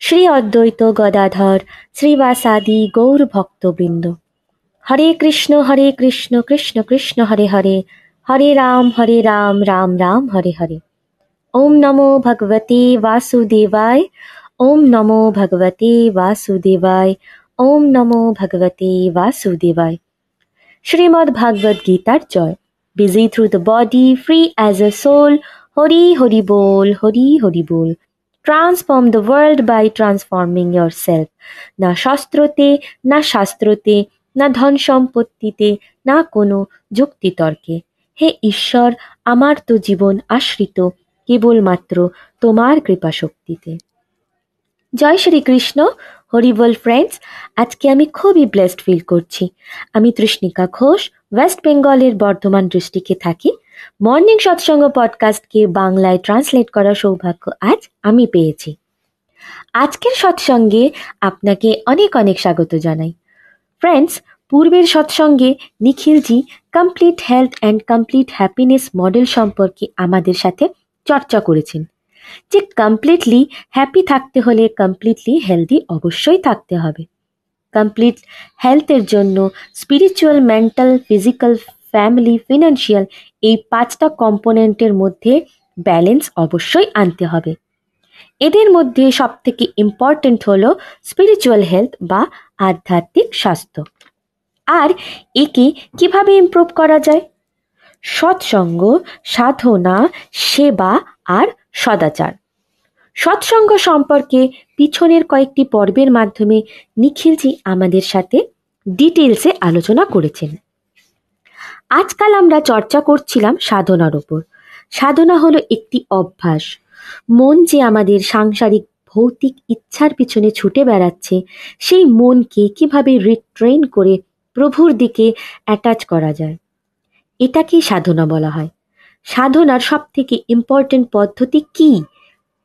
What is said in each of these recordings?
শ্রী অদ্বৈত গদাধর শ্রীবাসাদি গৌর ভক্তবৃন্দ। হরে কৃষ্ণ হরে কৃষ্ণ কৃষ্ণ কৃষ্ণ, হরে হরে হরে রাম হরে রাম রাম রাম, হরে হরে। ওম নমো ভগবতে বাসুদেবায়, ওম নমো ভগবতে বাসুদেবায়, ওম নমো ভগবতে বাসুদেবায়। শ্রীমদ্ ভাগবত গীতার জয়। Busy through the body free as a soul Hari Hari ball, Hari Hari ball. Transform the world by transforming yourself না শাস্ত্রতে না শাস্ত্রতে, না ধন সম্পত্তিতে, না কোনো যুক্তিতর্কে। হে ঈশ্বর, আমার তো জীবন আশ্রিত, কেবলমাত্র তোমার কৃপা শক্তিতে জয় শ্রীকৃষ্ণ। হরিবল ফ্রেন্ডস আজকে আমি খুবই ব্লেসড ফিল করছি। আমি তৃষ্ণিকা ঘোষ ওয়েস্ট বেঙ্গলের বর্ধমান ডিস্ট্রিক্টে থাকি। মর্নিং সৎসঙ্গ পডকাস্টকে বাংলায় ট্রান্সলেট করার সৌভাগ্য আজ আমি পেয়েছি। আজকের সৎসঙ্গে আপনাকে অনেক অনেক স্বাগত জানাই। ফ্রেন্ডস পূর্বের সৎসঙ্গে Nikhilji complete health and complete happiness model সম্পর্কে আমাদের সাথে চর্চা করেছেন। যে কমপ্লিটলি হ্যাপি থাকতে হলে কমপ্লিটলি হেলদি অবশ্যই থাকতে হবে। কমপ্লিট হেলথের জন্য spiritual mental physical family financial এই পাঁচটা কম্পোনেন্টের মধ্যে ব্যালেন্স অবশ্যই আনতে হবে। এদের মধ্যে সবথেকে ইম্পর্ট্যান্ট হলো স্পিরিচুয়াল হেলথ বা আধ্যাত্মিক স্বাস্থ্য। আর একে কীভাবে ইমপ্রুভ করা যায়? সৎসঙ্গ, সাধনা, সেবা আর সদাচার। সৎসঙ্গ সম্পর্কে পিছনের কয়েকটি পর্বের মাধ্যমে নিখিলজি আমাদের সাথে ডিটেলসে আলোচনা করেছেন। আজকাল আমরা চর্চা করছিলাম সাধনার ওপর। সাধনা হলো একটি অভ্যাস। মন যে আমাদের সাংসারিক ভৌতিক ইচ্ছার পিছনে ছুটে বেড়াচ্ছে, সেই মনকে কীভাবে রিট্রেন করে প্রভুর দিকে অ্যাটাচ করা যায় এটাকেই সাধনা বলা হয়। সাধনার সব থেকে ইম্পর্টেন্ট পদ্ধতি কি?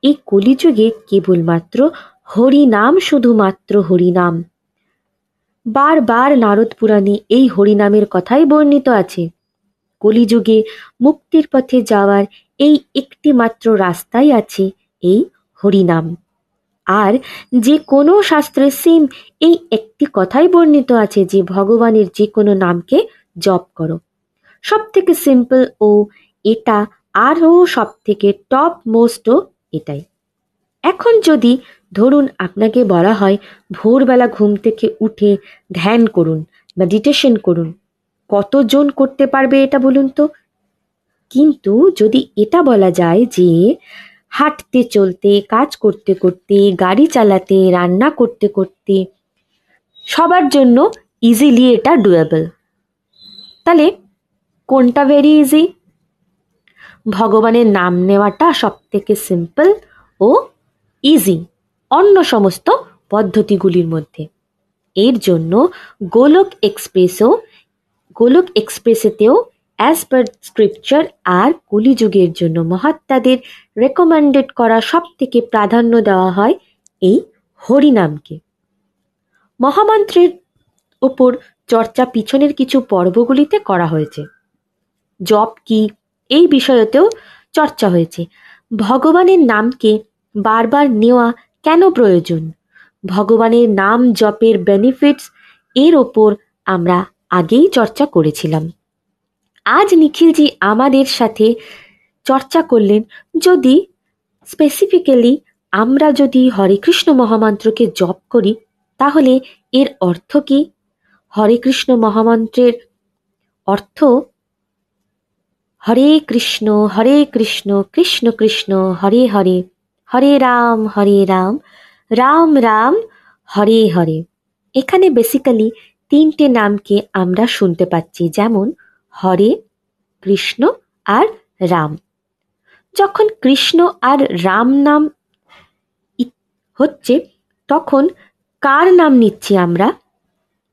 এই কলিযুগে কেবলমাত্র হরিনাম শুধুমাত্র হরিনাম। বারবার নারদ পুরাণে এই হরিনামের কথাই বর্ণিত আছে। কলিযুগে মুক্তির পথে যাওয়ার এই একটি মাত্র রাস্তাই আছে এই হরিনাম। আর যে কোনো শাস্ত্রে সেম এই একটি কথাই বর্ণিত আছে যে ভগবানের যে কোনো নামকে জপ করো। সব থেকে সিম্পল ও এটা আরও সব থেকে টপ মোস্টও এটাই। এখন যদি, ধরুন আপনাকে বলা হয়, ভোরবেলা ঘুম থেকে উঠে ধ্যান করুন মেডিটেশন করুন, কতজন করতে পারবে এটা বলুন তো? কিন্তু যদি এটা বলা যায় যে, হাঁটতে চলতে, কাজ করতে করতে, গাড়ি চালাতে, রান্না করতে করতে, সবার জন্য ইজিলি এটা ডুয়েবল তাহলে কোনটা ভেরি ইজি ভগবানের নাম নেওয়াটা সব থেকে সিম্পল ও ইজি অন্য সমস্ত পদ্ধতিগুলির মধ্যে। এর জন্য গোলক এক্সপ্রেসও, গোলক এক্সপ্রেসেতেও অ্যাজ পার স্ক্রিপচার আর কলিযুগের জন্য মহাত্মাদের রেকমেন্ডেড করা সব থেকে প্রাধান্য দেওয়া হয় এই হরিনামকে। মহামন্ত্রের উপর চর্চা পিছনের কিছু পর্বগুলিতে করা হয়েছে। জপ কি, এই বিষয়তেও চর্চা হয়েছে। ভগবানের নামকে বারবার নেওয়া কেন প্রয়োজন? ভগবানের নাম জপের বেনিফিটস এর ওপর আমরা আগেই চর্চা করেছিলাম। আজ নিখিলজি আমাদের সাথে চর্চা করলেন যদি স্পেসিফিক্যালি আমরা যদি হরে কৃষ্ণ মহামন্ত্রকে জপ করি, তাহলে এর অর্থ কি? হরে কৃষ্ণ মহামন্ত্রের অর্থ হরে কৃষ্ণ হরে কৃষ্ণ কৃষ্ণ কৃষ্ণ, হরে হরে। হরে রাম হরে রাম রাম রাম, হরে হরে। এখানে বেসিক্যালি তিনটে নামকে আমরা শুনতে পাচ্ছি, যেমন হরে, কৃষ্ণ আর রাম। যখন কৃষ্ণ আর রাম নাম হচ্ছে, তখন কার নাম নিচ্ছি আমরা?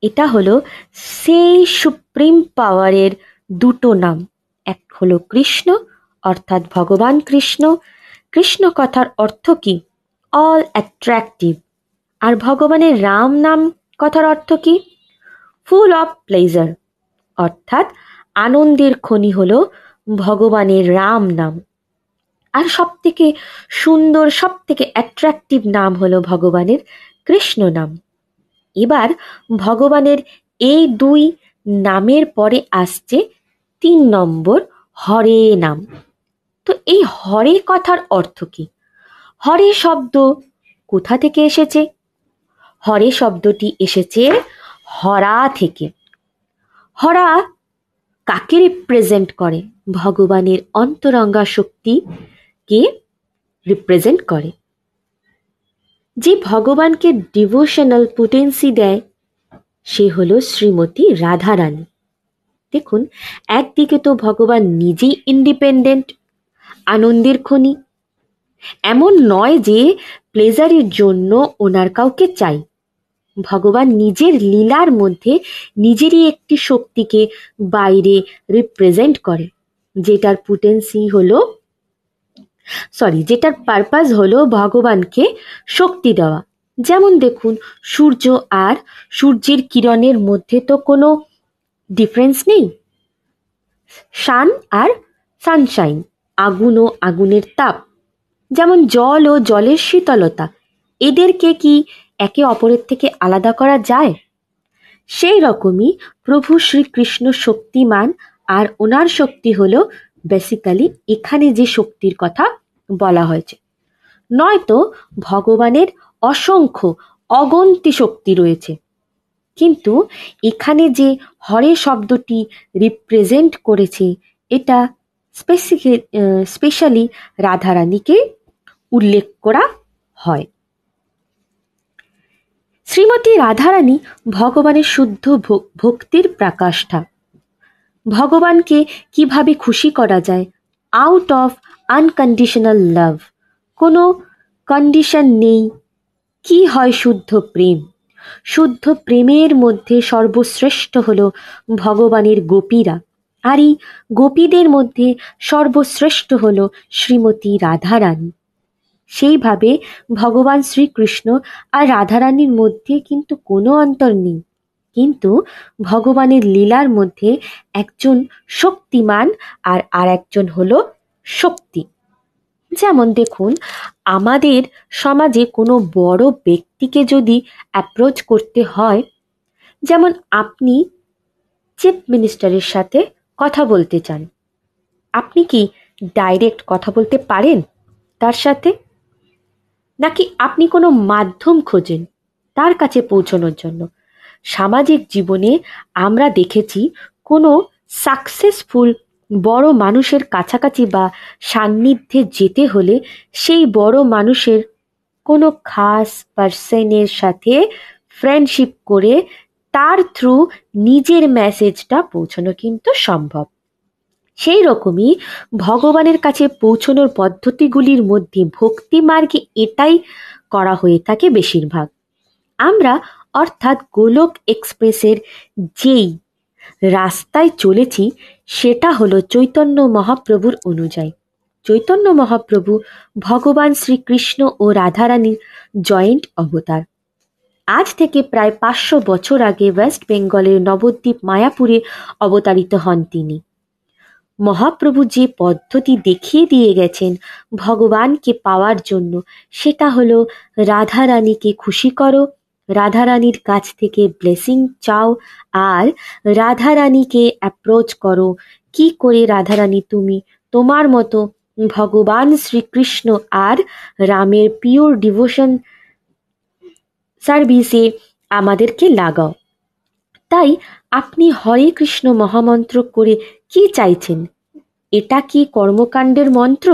এটা হলো সেই সুপ্রিম পাওয়ারের দুটো নাম। এক হলো কৃষ্ণ, অর্থাৎ ভগবান কৃষ্ণ কৃষ্ণ কথার অর্থ কি? অল অ্যাট্রাকটিভ আর ভগবানের রাম নাম কথার অর্থ কি? ফুল অফ প্লেজার অর্থাৎ আনন্দের খনি হল ভগবানের রাম নাম। আর সব থেকে সুন্দর সব থেকে অ্যাট্রাকটিভ নাম হলো ভগবানের কৃষ্ণ নাম। এবার ভগবানের এই দুই নামের পরে আসছে তিন নম্বর হরে নাম। তো এই হরে কথার অর্থ কি? হরে শব্দ কোথা থেকে এসেছে? হরে শব্দটি এসেছে হরা থেকে। হরা কাকে রিপ্রেজেন্ট করে? ভগবানের অন্তরঙ্গা শক্তিকে রিপ্রেজেন্ট করে? যে ভগবানকে ডিভোশনাল পোটেন্সি দেয়, সে হল শ্রীমতী রাধারানী। দেখুন, একদিকে তো ভগবান নিজেই ইন্ডিপেন্ডেন্ট আনন্দের খনি। এমন নয় যে প্লেজারের জন্য ওনার কাউকে চাই। ভগবান নিজের লীলার মধ্যে নিজেরই একটি শক্তিকে বাইরে রিপ্রেজেন্ট করে, যেটার পুটেন্সি হলো সরি যেটার পারপাস হলো ভগবানকে শক্তি দেওয়া। যেমন দেখুন, সূর্য আর সূর্যের কিরণের মধ্যে তো কোনো ডিফারেন্স নেই। সান আর সানশাইন আগুন ও আগুনের তাপ, যেমন জল ও জলের শীতলতা, এদেরকে কি একে অপরের থেকে আলাদা করা যায়? সেই রকমই প্রভু শ্রীকৃষ্ণ শক্তিমান আর ওনার শক্তি হলো বেসিক্যালি এখানে যে শক্তির কথা বলা হয়েছে। নয়তো ভগবানের অসংখ্য অগন্তি শক্তি রয়েছে। কিন্তু এখানে যে হরে শব্দটি রিপ্রেজেন্ট করেছে, এটা স্পেশালি রাধারানীকে উল্লেখ করা হয়। শ্রীমতী রাধারানী ভগবানের শুদ্ধ ভক্তির প্রাকাষ্ঠা। ভগবানকে কীভাবে খুশি করা যায়? আউট অফ আনকন্ডিশনাল লাভ কোনো কন্ডিশন নেই। কি হয় শুদ্ধ প্রেম? শুদ্ধ প্রেমের মধ্যে সর্বশ্রেষ্ঠ হল ভগবানের গোপীরা। আর এই গোপীদের মধ্যে সর্বশ্রেষ্ঠ হল শ্রীমতী রাধারানী। সেইভাবে ভগবান শ্রীকৃষ্ণ আর রাধারানীর মধ্যে কিন্তু কোনো অন্তর নেই। কিন্তু ভগবানের লীলার মধ্যে একজন শক্তিমান আর আর একজন হল শক্তি। যেমন দেখুন, আমাদের সমাজে কোনো বড় ব্যক্তিকে যদি অ্যাপ্রোচ করতে হয়, যেমন আপনি চিফ মিনিস্টারের সাথে কথা বলতে চান। আপনি কি ডাইরেক্ট কথা বলতে পারেন তার সাথে? নাকি আপনি কোনো মাধ্যম খোঁজেন তার কাছে পৌঁছানোর জন্য? সামাজিক জীবনে আমরা দেখেছি কোনো সাকসেসফুল বড় মানুষের কাছাকাছি বা সান্নিধ্যে যেতে হলে সেই বড় মানুষের কোনো খাস পার্সনের সাথে ফ্রেন্ডশিপ করে তার থ্রু নিজের মেসেজটা পৌঁছানো কিন্তু সম্ভব। সেই রকমই ভগবানের কাছে পৌঁছনোর পদ্ধতিগুলির মধ্যে ভক্তি মার্গে এটাই করা হয়ে থাকে বেশিরভাগ। আমরা অর্থাৎ গোলক এক্সপ্রেসের যেই রাস্তায় চলেছি, সেটা হলো চৈতন্য মহাপ্রভুর অনুযায়ী। চৈতন্য মহাপ্রভু ভগবান শ্রীকৃষ্ণ ও রাধারানীর জয়েন্ট অবতার। আজ থেকে প্রায় পাঁচশো বছর আগে ওয়েস্ট বেঙ্গলের নবদ্বীপ মায়াপুরে অবতারিত হন তিনি। মহাপ্রভু যে পদ্ধতি দেখিয়ে দিয়ে গেছেন ভগবানকে পাওয়ার জন্য। সেটা হলো, রাধারানীকে খুশি করো, রাধারানীর কাছ থেকে ব্লেসিং চাও, আর রাধারানীকে অ্যাপ্রোচ করো, কি করে রাধারানী তুমি? তোমার মতো ভগবান শ্রীকৃষ্ণ আর রামের পিওর ডিভোশন সার্ভিসে আমাদেরকে লাগাও। তাই আপনি হরে কৃষ্ণ মহামন্ত্র করে কি চাইছেন? এটা কি কর্মকাণ্ডের মন্ত্র?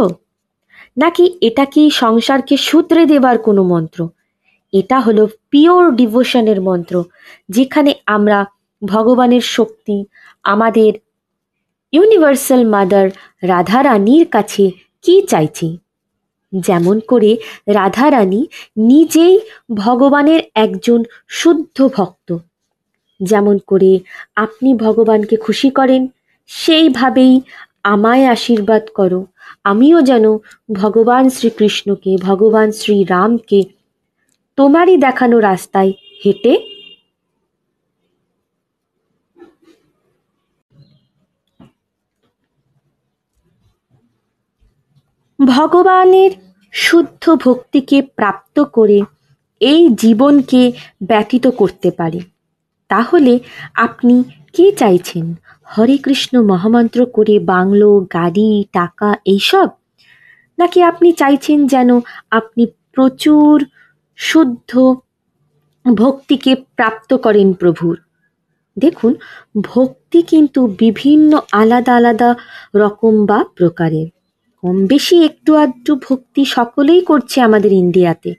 নাকি এটা কি সংসারকে সূত্রে দেবার কোনো মন্ত্র? এটা হলো পিওর ডিভোশনের মন্ত্র, যেখানে আমরা ভগবানের শক্তি, আমাদের ইউনিভার্সাল মাদার রাধারানীর কাছে কি চাইছি? যেমন করে রাধারানী নিজেই ভগবানের একজন শুদ্ধ ভক্ত। যেমন করে আপনি ভগবানকে খুশি করেন, সেইভাবেই আমায় আশীর্বাদ করো। আমিও যেন ভগবান শ্রীকৃষ্ণকে, ভগবান শ্রীরামকে তোমারই দেখানো রাস্তায় হেঁটে ভগবানের শুদ্ধ ভক্তিকে প্রাপ্ত করে এই জীবনকে ব্যতীত করতে পারে। তাহলে আপনি কি চাইছেন? হরে কৃষ্ণ মহামন্ত্র করে বাংলো, গাড়ি, টাকা এইসব? নাকি আপনি চাইছেন যেন আপনি প্রচুর শুদ্ধ ভক্তিকে প্রাপ্ত করেন প্রভুর? দেখুন, ভক্তি কিন্তু বিভিন্ন আলাদা আলাদা রকম বা প্রকারের। কম বেশি একটু আধটু ভক্তি সকলেই করছে আমাদের ইন্ডিয়াতে।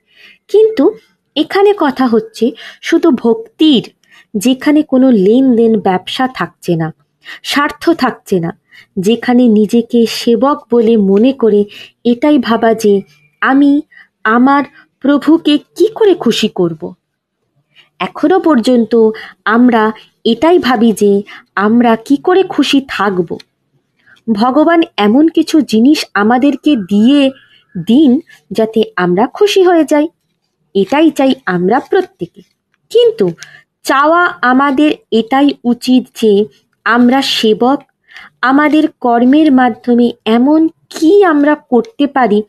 কিন্তু এখানে কথা হচ্ছে, শুধু ভক্তির যেখানে কোনো লেনদেন ব্যবসা থাকছে না, স্বার্থ থাকছে না, যেখানে নিজেকে সেবক বলে মনে করে এটাই ভাবা যে আমি আমার প্রভুকে কি করে খুশি করব। এখনও পর্যন্ত আমরা এটাই ভাবি যে আমরা কি করে খুশি থাকব। ভগবান এমন কিছু জিনিস আমাদেরকে দিয়ে দিন যাতে আমরা খুশি হয়ে যাই। এটাই চাই আমরা প্রত্যেকে। কিন্তু চাওয়া আমাদের এটাই উচিত যে আমরা সেবক, আমাদের কর্মের মাধ্যমে এমন কি আমরা করতে পারি,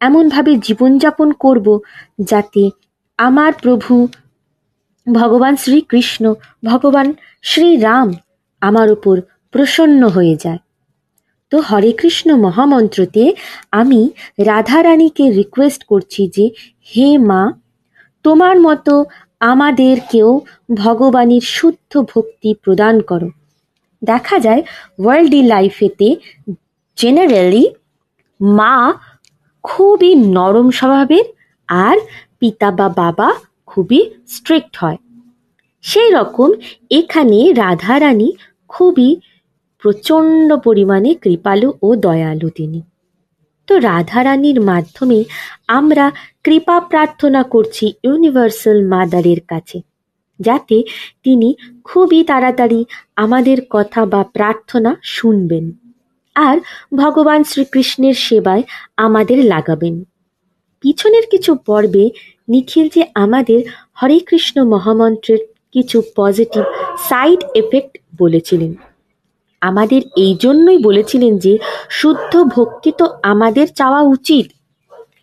এমনভাবে জীবনযাপন করব যাতে আমার প্রভু ভগবান শ্রীকৃষ্ণ, ভগবান শ্রীরাম আমার উপর প্রসন্ন হয়ে যায়। তো হরে কৃষ্ণ মহামন্ত্রতে আমি রাধারানীকে রিকোয়েস্ট করছি যে, হে মা, তোমার মতো আমাদেরকেও ভগবানের শুদ্ধ ভক্তি প্রদান করো। দেখা যায় ওয়ার্ল্ডি লাইফেতে জেনারেলি মা খুবই নরম স্বভাবের আর পিতা বা বাবা খুবই স্ট্রিক্ট হয়। সেই রকম এখানে রাধারানী খুবই প্রচণ্ড পরিমাণে কৃপালু ও দয়ালু তিনি। তো রাধারানীর মাধ্যমে আমরা কৃপা প্রার্থনা করছি ইউনিভার্সাল মাদারের কাছে, যাতে তিনি খুবই তাড়াতাড়ি আমাদের কথা বা প্রার্থনা শুনবেন আর ভগবান শ্রীকৃষ্ণের সেবায় আমাদের লাগাবেন। পিছনের কিছু পর্বে নিখিল যে আমাদের হরে কৃষ্ণ মহামন্ত্রের কিছু পজিটিভ সাইড এফেক্ট বলেছিলেন। আমাদের এই জন্যই বলেছিলেন যে, শুদ্ধ ভক্তি তো আমাদের চাওয়া উচিত।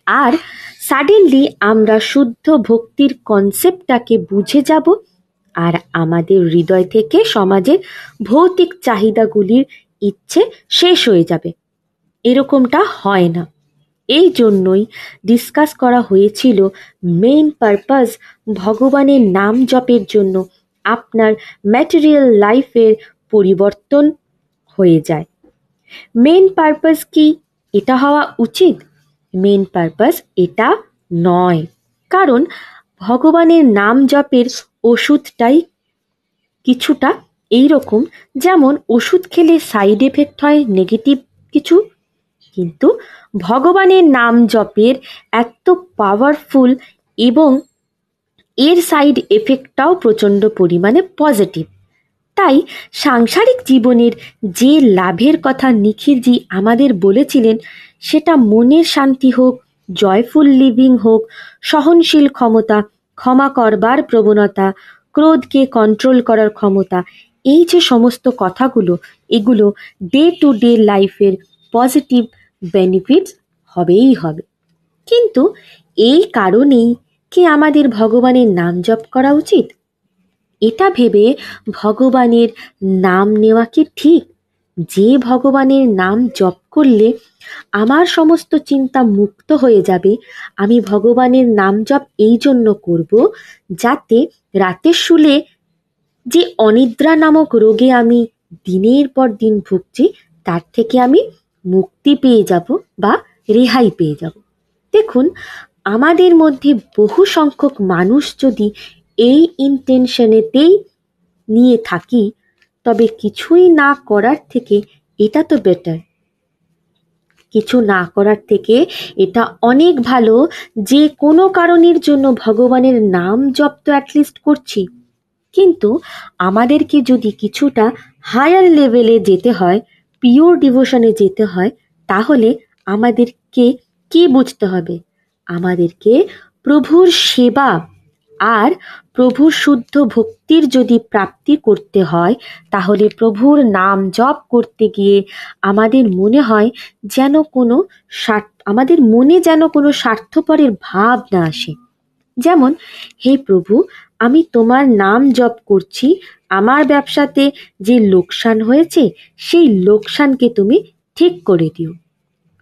আর সাডেনলি আমরা শুদ্ধ ভক্তির কনসেপ্টটাকে বুঝে যাব আর আমাদের হৃদয় থেকে সমাজের ভৌতিক চাহিদাগুলির ইচ্ছে শেষ হয়ে যাবে। এরকমটা হয় না। এই জন্যই ডিসকাস করা হয়েছিল মেইন পারপাস ভগবানের নাম জপের জন্য আপনার ম্যাটেরিয়াল লাইফের পরিবর্তন হয়ে যায়। মেন পারপাস কি? এটা হওয়া উচিত? মেন পারপাস এটা নয়। কারণ ভগবানের নাম জপের ওষুধটাই কিছুটা এই রকম যেমন ওষুধ খেলে সাইড এফেক্ট হয় নেগেটিভ কিছু। কিন্তু ভগবানের নাম জপের এত পাওয়ারফুল এবং এর সাইড এফেক্টটাও প্রচণ্ড পরিমাণে পজিটিভ তাই সাংসারিক জীবনের যে লাভের কথা নিখিলজি আমাদের বলেছিলেন, সেটা মনের শান্তি হোক, জয়ফুল লিভিং হোক, সহনশীল ক্ষমতা, ক্ষমা করবার প্রবণতা, ক্রোধকে কন্ট্রোল করার ক্ষমতা, এই যে সমস্ত কথাগুলো, এগুলো ডে টু ডে লাইফের পজিটিভ বেনিফিটস হবেই হবে। কিন্তু এই কারণেই কি আমাদের ভগবানের নাম জপ করা উচিত? এটা ভেবে ভগবানের নাম নেওয়া কি ঠিক? যে ভগবানের নাম জপ করলে আমার সমস্ত চিন্তা মুক্ত হয়ে যাবে, আমি ভগবানের নাম জপ এই জন্য করব যাতে রাতে শুলে যে অনিদ্রা নামক রোগে আমি দিনের পর দিন ভুগছি, তার থেকে আমি মুক্তি পেয়ে যাব বা রেহাই পেয়ে যাব। দেখুন, আমাদের মধ্যে বহু সংখ্যক মানুষ যদি এই ইন্টেনশনেতেই নিয়ে থাকি, তবে কিছুই না করার থেকে এটা তো বেটার কিছু না করার থেকে এটা অনেক ভালো, যে কোনো কারণের জন্য ভগবানের নাম জপ তো অ্যাটলিস্ট করছি। কিন্তু আমাদেরকে যদি কিছুটা হায়ার লেভেলে যেতে হয় পিওর ডিভোশনে যেতে হয়, তাহলে আমাদেরকে কি বুঝতে হবে? আমাদেরকে প্রভুর সেবা আর প্রভুর শুদ্ধ ভক্তির যদি প্রাপ্তি করতে হয়, তাহলে প্রভুর নাম জপ করতে গিয়ে আমাদের মনে হয় যেন কোনো আমাদের মনে যেন কোনো স্বার্থপরের ভাব না আসে। যেমন, হে প্রভু, আমি তোমার নাম জপ করছি, আমার ব্যবসাতে যে লোকসান হয়েছে, সেই লোকসানকে তুমি ঠিক করে দিও।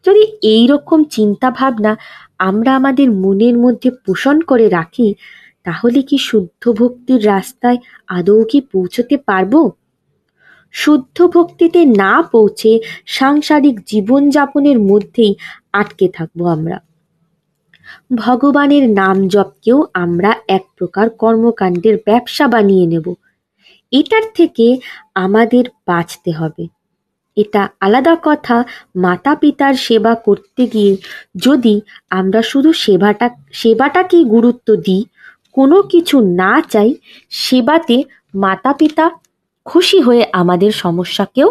যদি এই রকম চিন্তা ভাবনা আমরা আমাদের মনের মধ্যে পোষণ করে রাখি তাহলে কি শুদ্ধ ভক্তির রাস্তায় আদৌ কি পৌঁছতে পারব? শুদ্ধ ভক্তিতে না পৌঁছে সাংসারিক জীবনযাপনের মধ্যেই আটকে থাকব আমরা। ভগবানের নাম জপকেও আমরা এক প্রকার কর্মকাণ্ডের ব্যবসা বানিয়ে নেব। এটার থেকে আমাদের বাঁচতে হবে। এটা আলাদা কথা মাতা পিতার সেবা করতে গিয়ে যদি আমরা শুধু সেবাটা সেবাটাকেই গুরুত্ব দিই কোনো কিছু না চাই, সেবাতে মাতা পিতা খুশি হয়ে আমাদের সমস্যাকেও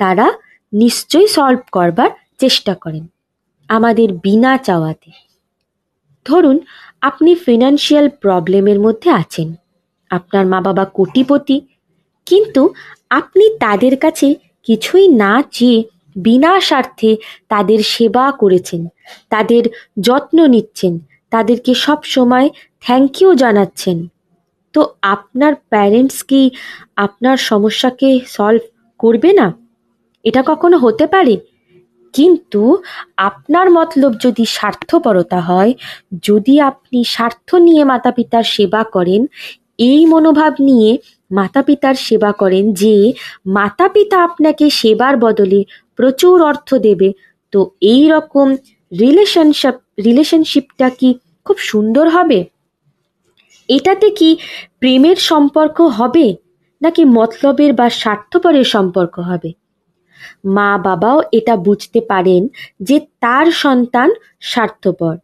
তারা নিশ্চয়ই সলভ করবার চেষ্টা করেন, আমাদের বিনা চাওয়াতে। ধরুন, আপনি ফিনান্সিয়াল প্রবলেমের মধ্যে আছেন, আপনার মা বাবা কোটিপতি, কিন্তু আপনি তাদের কাছে কিছুই না চেয়ে বিনা স্বার্থে তাদের সেবা করেছেন, তাদের যত্ন নিচ্ছেন, তাদেরকে সব সময় থ্যাংক ইউ জানাচ্ছেন। তো আপনার প্যারেন্টস কি আপনার সমস্যাকে সলভ করবে না? এটা কখনো হতে পারে? কিন্তু আপনার মতলব যদি স্বার্থপরতা হয়, যদি আপনি স্বার্থ নিয়ে মাতা পিতার সেবা করেন, এই মনোভাব নিয়ে মাতা পিতার সেবা করেন যে মাতা পিতা আপনাকে সেবার বদলে প্রচুর অর্থ দেবে, তো এই রকম রিলেশনশিপ রিলেশনশিপটা কি খুব সুন্দর হবে? এটাতে কি প্রেমের সম্পর্ক হবে, নাকি মতলবের বা স্বার্থপরের সম্পর্ক হবে? মা বাবাও এটা বুঝতে পারেন যে তার সন্তান স্বার্থপর।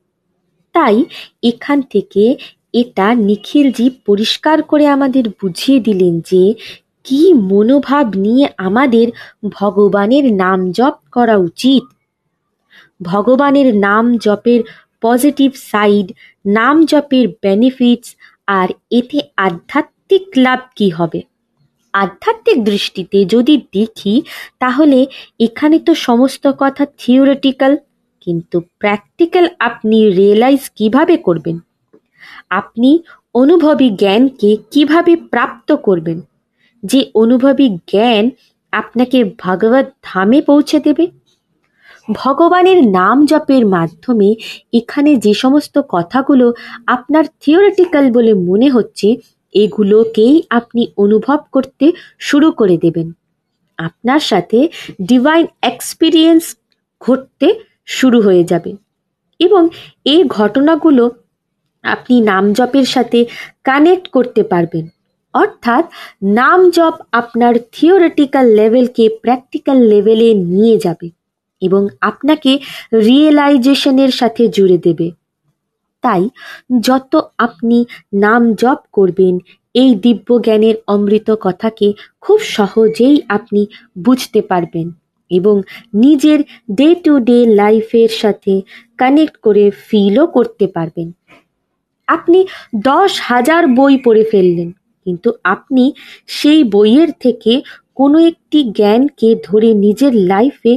তাই এখান থেকে এটা নিখিলজি পরিষ্কার করে আমাদের বুঝিয়ে দিলেন যে কি মনোভাব নিয়ে আমাদের ভগবানের নাম জপ করা উচিত। ভগবানের নাম জপের পজিটিভ সাইড নাম জপের বেনিফিটস আর এতে আধ্যাত্মিক লাভ কি হবে? আধ্যাত্মিক দৃষ্টিতে যদি দেখি, তাহলে এখানে তো সমস্ত কথা থিওরিটিক্যাল কিন্তু প্র্যাকটিক্যাল আপনি রিয়েলাইজ কীভাবে করবেন? আপনি অনুভবী জ্ঞানকে কীভাবে প্রাপ্ত করবেন? যে অনুভবী জ্ঞান আপনাকে ভগবত ধামে পৌঁছে দেবে। ভগবানের নাম জপের মাধ্যমে এখানে যে সমস্ত কথাগুলো আপনার থিওরিটিক্যাল বলে মনে হচ্ছে, এগুলোকেই আপনি অনুভব করতে শুরু করে দেবেন। আপনার সাথে ডিভাইন এক্সপিরিয়েন্স ঘটতে শুরু হয়ে যাবে। এবং এই ঘটনাগুলো আপনি নাম জপের সাথে কানেক্ট করতে পারবেন। অর্থাৎ নাম জপ আপনার থিওরিটিক্যাল লেভেলকে প্র্যাকটিক্যাল লেভেলে নিয়ে যাবে। এবং আপনাকে রিয়েলাইজেশনের সাথে জুড়ে দেবে। তাই যত আপনি নাম জপ করবেন, এই দিব্য জ্ঞানের অমৃত কথাকে খুব সহজেই আপনি বুঝতে পারবেন এবং নিজের ডে টু ডে লাইফের সাথে কানেক্ট করে ফিলও করতে পারবেন। আপনি দশ হাজার বই পড়ে ফেললেন, কিন্তু আপনি সেই বইয়ের থেকে কোনো একটি জ্ঞানকে ধরে নিজের লাইফে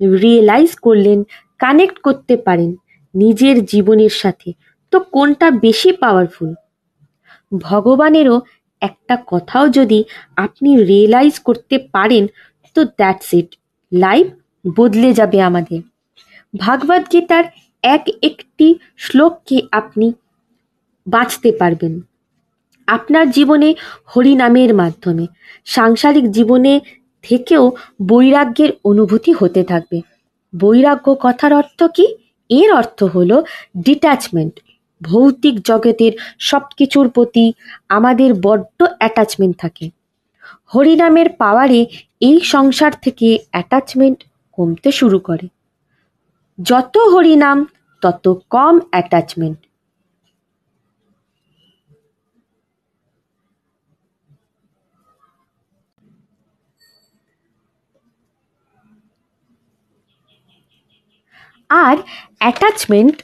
রিয়েলাইজ করলেন কানেক্ট করতে পারেন নিজের জীবনের সাথে। তো কোনটা বেশি পাওয়ারফুল ভগবানেরও একটা কথাও যদি আপনি রিয়েলাইজ করতে পারেন, তো দ্যাটস ইট লাইফ বদলে যাবে আমাদের। ভাগবত গীতার এক একটি শ্লোককে আপনি বাঁচতে পারবেন। আপনার জীবনে হরিনামের মাধ্যমে, সাংসারিক জীবনে থেকেও বৈরাগ্যের অনুভূতি হতে থাকবে। বৈরাগ্য কথার অর্থ কি? এর অর্থ হল ডিট্যাচমেন্ট ভৌতিক জগতের সব কিছুর প্রতি আমাদের বড্ড অ্যাটাচমেন্ট থাকে। হরিনামের পাওয়ারে এই সংসার থেকে অ্যাটাচমেন্ট কমতে শুরু করে। যত হরিনাম, তত কম অ্যাটাচমেন্ট আর অ্যাটাচমেন্ট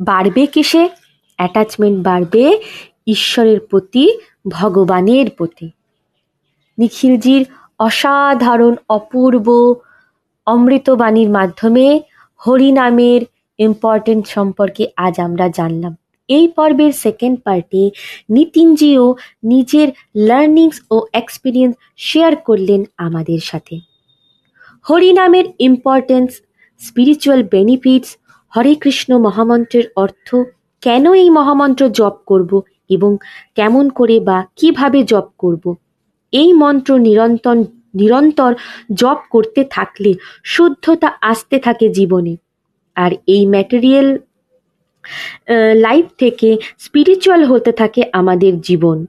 বাড়বে কিসে? অ্যাটাচমেন্ট বাড়বে ঈশ্বরের প্রতি, ভগবানের প্রতি। নিখিলজির অসাধারণ, অপূর্ব, অমৃতবাণীর মাধ্যমে হরিনামের ইম্পর্টেন্ট সম্পর্কে আজ আমরা জানলাম। এই পর্বের সেকেন্ড পার্টে নিতিনজিও নিজের লার্নিংস ও এক্সপিরিয়েন্স শেয়ার করলেন আমাদের সাথে। হরিনামের importance spiritual benefits Hare Krishna মহামন্ত্রের অর্থ, কেন এই মহামন্ত্র জপ করব এবং কেমন করে বা কীভাবে জপ করব? এই মন্ত্র নিরন্তর নিরন্তর জপ করতে থাকলে শুদ্ধতা আসতে থাকে জীবনে। আর এই ম্যাটেরিয়াল লাইফ থেকে স্পিরিচুয়াল হতে থাকে আমাদের জীবন।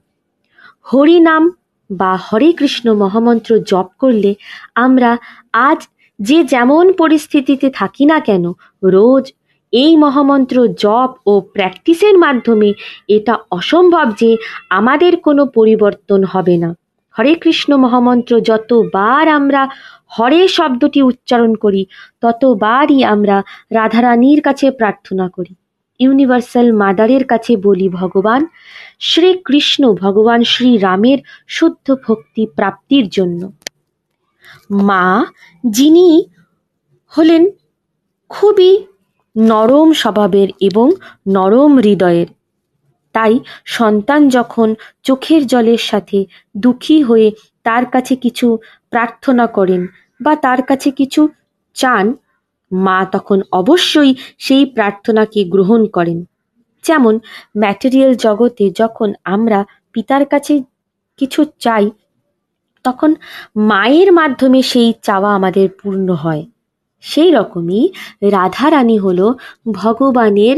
হরিনাম বা হরে কৃষ্ণ মহামন্ত্র জপ করলে আমরা আজ যে যেমন পরিস্থিতিতে থাকি না কেন, রোজ এই মহামন্ত্র জপ ও প্র্যাকটিসের মাধ্যমে এটা অসম্ভব যে আমাদের কোনো পরিবর্তন হবে না। হরে কৃষ্ণ মহামন্ত্র, যতবার আমরা হরে শব্দটি উচ্চারণ করি, ততবারই আমরা রাধারানীর কাছে প্রার্থনা করি। ইউনিভার্সাল মাদারের কাছে বলি, ভগবান, শ্রীকৃষ্ণ ভগবান শ্রী রামের শুদ্ধ ভক্তি প্রাপ্তির জন্য। মা, যিনি হলেন খুবই নরম স্বভাবের এবং নরম হৃদয়ের। তাই সন্তান যখন চোখের জলের সাথে দুঃখী হয়ে তার কাছে কিছু প্রার্থনা করেন বা তার কাছে কিছু চান, মা তখন অবশ্যই সেই প্রার্থনাকে গ্রহণ করেন। যেমন ম্যাটেরিয়াল জগতে যখন আমরা পিতার কাছে কিছু চাই তখন মায়ের মাধ্যমে সেই চাওয়া আমাদের পূর্ণ হয়। সেই রকমই রাধারানী হল ভগবানের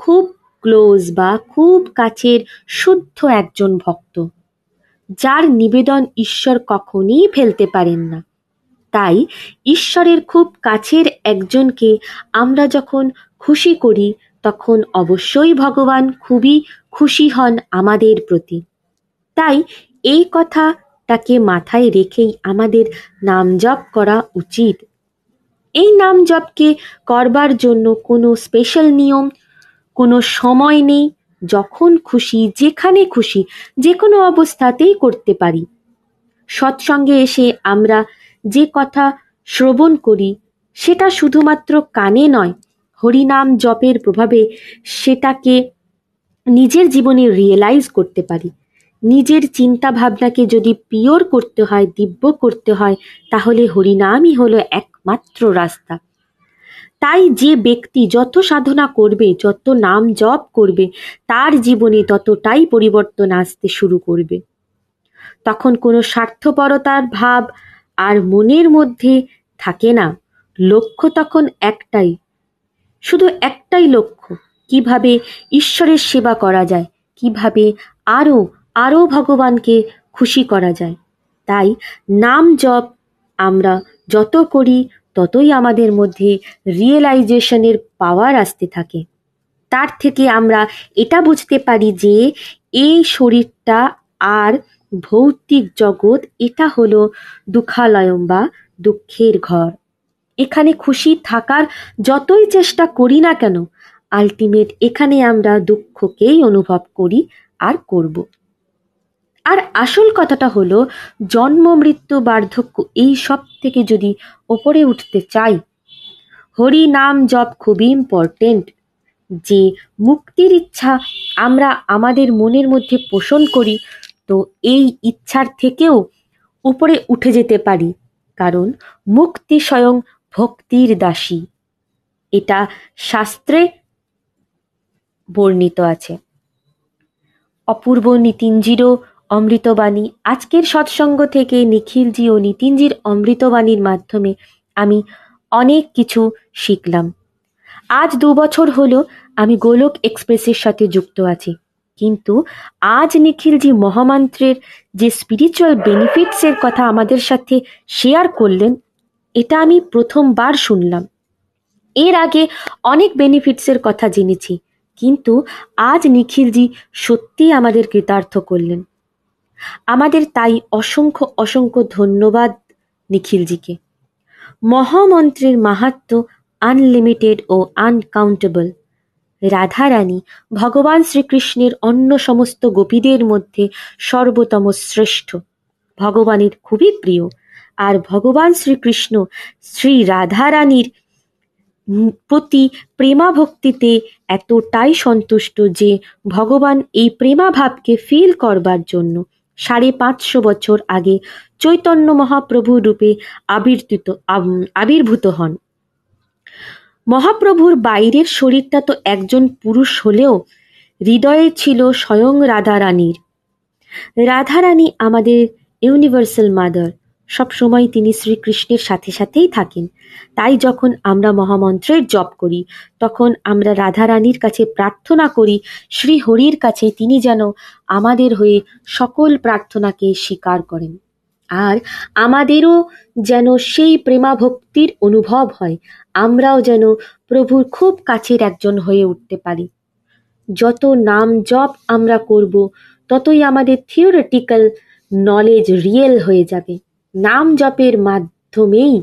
খুব ক্লোজ বা খুব কাছের শুদ্ধ একজন ভক্ত, যার নিবেদন ঈশ্বর কখনই ফেলতে পারেন না। তাই ঈশ্বরের খুব কাছের একজনকে আমরা যখন খুশি করি, তখন অবশ্যই ভগবান খুবই খুশি হন আমাদের প্রতি। তাই এই কথাটাকে মাথায় রেখেই আমাদের নাম জপ করা উচিত। এই নাম জপকে করবার জন্য কোনো স্পেশাল নিয়ম, কোনো সময় নেই। যখন খুশি, যেখানে খুশি যে কোনো অবস্থাতেই করতে পারি। সৎসঙ্গে এসে আমরা যে কথা শ্রবণ করি, সেটা শুধুমাত্র কানে নয়, হরিনাম জপের প্রভাবে সেটাকে নিজের জীবনে রিয়েলাইজ করতে পারি। নিজের চিন্তা ভাবনাকে যদি পিওর করতে হয়, দিব্য করতে হয়, তাহলে হরিনামই হলো একমাত্র রাস্তা। তাই যে ব্যক্তি যত সাধনা করবে, যত নাম জপ করবে, তার জীবনে ততটাই পরিবর্তন আসতে শুরু করবে। তখন কোনো স্বার্থপরতার ভাব আর মনের মধ্যে থাকে না। লক্ষ্য তখন একটাই, শুধু একটাই লক্ষ্য, কীভাবে ঈশ্বরের সেবা করা যায়, কীভাবে আরও আরও ভগবানকে খুশি করা যায়। তাই নাম জপ আমরা যত করি, ততই আমাদের মধ্যে রিয়েলাইজেশনের পাওয়ার আসতে থাকে। তার থেকে আমরা এটা বুঝতে পারি যে, এই শরীরটা আর ভৌতিক জগৎ, এটা হলো দুঃখালয়ম বা দুঃখের ঘর। এখানে খুশি থাকার যতই চেষ্টা করি না কেন আলটিমেট এখানে আমরা দুঃখকেই অনুভব করি আর করব। আর আসল কথাটা হলো, জন্ম, মৃত্যু, বার্ধক্য, এই সব থেকে যদি ওপরে উঠতে চাই, হরি নাম জপ খুবই ইম্পর্টেন্ট যে মুক্তির ইচ্ছা আমরা আমাদের মনের মধ্যে পোষণ করি, তো এই ইচ্ছার থেকেও উপরে উঠে যেতে পারি। কারণ মুক্তি স্বয়ং ভক্তির দাসী। এটা শাস্ত্রে বর্ণিত আছে। অপূর্ব নিতিনজিরও অমৃতবাণী। আজকের সৎসঙ্গ থেকে নিখিলজি ও নিতিনজির অমৃতবাণীর মাধ্যমে আমি অনেক কিছু শিখলাম। আজ দু বছর হলো আমি গোলক এক্সপ্রেসের সাথে যুক্ত আছি। কিন্তু আজ নিখিলজি মহামন্ত্রের যে স্পিরিচুয়াল বেনিফিটসের কথা আমাদের সাথে শেয়ার করলেন, এটা আমি প্রথমবার শুনলাম। এর আগে অনেক বেনিফিটসের কথা জেনেছি, কিন্তু আজ নিখিলজি সত্যিই আমাদের কৃতার্থ করলেন। আমাদের তাই অসংখ্য অসংখ্য ধন্যবাদ নিখিলজিকে। মহামন্ত্রের মাহাত্ম আনলিমিটেড ও আনকাউন্টেবল রাধারানী ভগবান শ্রীকৃষ্ণের অন্য সমস্ত গোপীদের মধ্যে সর্বতম শ্রেষ্ঠ। ভগবানের খুবই প্রিয়। আর ভগবান শ্রীকৃষ্ণ শ্রী রাধারানীর প্রতি প্রেমাভক্তিতে এতটাই সন্তুষ্ট যে ভগবান এই প্রেমাভাবকে ফিল করবার জন্য সাড়ে পাঁচশো বছর আগে চৈতন্য মহাপ্রভু রূপে আবির্ভূত আবির্ভূত হন। মহাপ্রভুর বাইরের শরীরটা তো একজন পুরুষ হলেও হৃদয়ে ছিল স্বয়ং রাধারানীর। রাধারানী আমাদের ইউনিভার্সাল মাদার। সবসময় তিনি শ্রীকৃষ্ণের সাথে সাথেই থাকেন। তাই যখন আমরা মহামন্ত্রের জপ করি, তখন আমরা রাধারানীর কাছে প্রার্থনা করি শ্রী হরির কাছে তিনি যেন আমাদের হয়ে সকল প্রার্থনাকে স্বীকার করেন। আর আমাদেরও যেন সেই প্রেমাভক্তির অনুভব হয়, আমরাও যেন প্রভুর খুব কাছের একজন হয়ে উঠতে পারি। যত নাম জপ আমরা করব, ততই আমাদের থিওরিটিক্যাল নলেজ রিয়েল হয়ে যাবে। নাম জপের মাধ্যমেই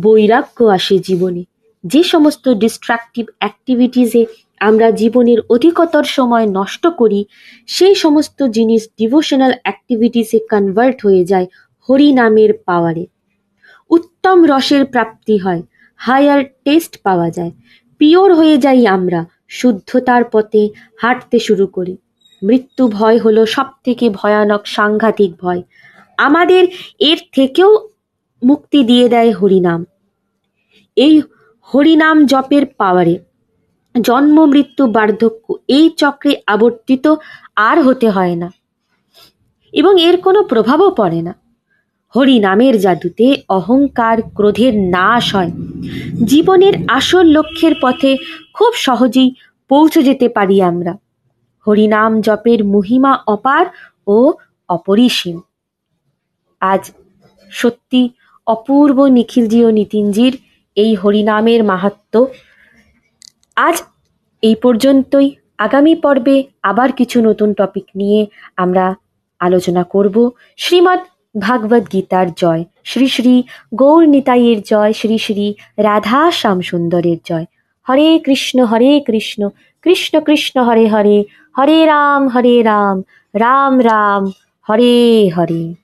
বৈরাগ্য আসে জীবনে। যে সমস্ত ডিস্ট্রাকটিভ অ্যাক্টিভিটিসে আমরা জীবনের অধিকতর সময় নষ্ট করি, সেই সমস্ত জিনিস ডিভোশনাল অ্যাক্টিভিটিসে কনভার্ট হয়ে যায় হরি নামের পাওয়ারে উত্তম রসের প্রাপ্তি হয় হায়ার টেস্ট পাওয়া যায় পিওর হয়ে যাই আমরা, শুদ্ধতার পথে হাঁটতে শুরু করি। মৃত্যু ভয় হলো সব থেকে ভয়ানক সাংঘাতিক ভয়। আমাদের এর থেকেও মুক্তি দিয়ে দেয় হরিনাম। এই হরিনাম জপের পাওয়ারে জন্ম, মৃত্যু, বার্ধক্য এই চক্রে আবর্তিত আর হতে হয় না এবং এর কোনো প্রভাবও পড়ে না। হরিনামের জাদুতে অহংকার, ক্রোধের নাশ হয়। জীবনের আসল লক্ষ্যের পথে খুব সহজেই পৌঁছে যেতে পারি আমরা। হরিনাম জপের মহিমা অপার ও অপরিসীম। আজ সত্যি অপূর্ব নিখিলজি ও নিতিনজির এই হরিনামের মাহাত্ম। আজ এই পর্যন্তই। আগামী পর্বে আবার কিছু নতুন টপিক নিয়ে আমরা আলোচনা করব। শ্রীমৎ ভাগবত গীতার জয়। শ্রী শ্রী গৌর নিতাইয়ের জয়। শ্রী শ্রী রাধা শ্যাম সুন্দরের জয়। হরে কৃষ্ণ হরে কৃষ্ণ কৃষ্ণ কৃষ্ণ, হরে হরে। হরে রাম হরে রাম। রাম রাম। হরে হরে।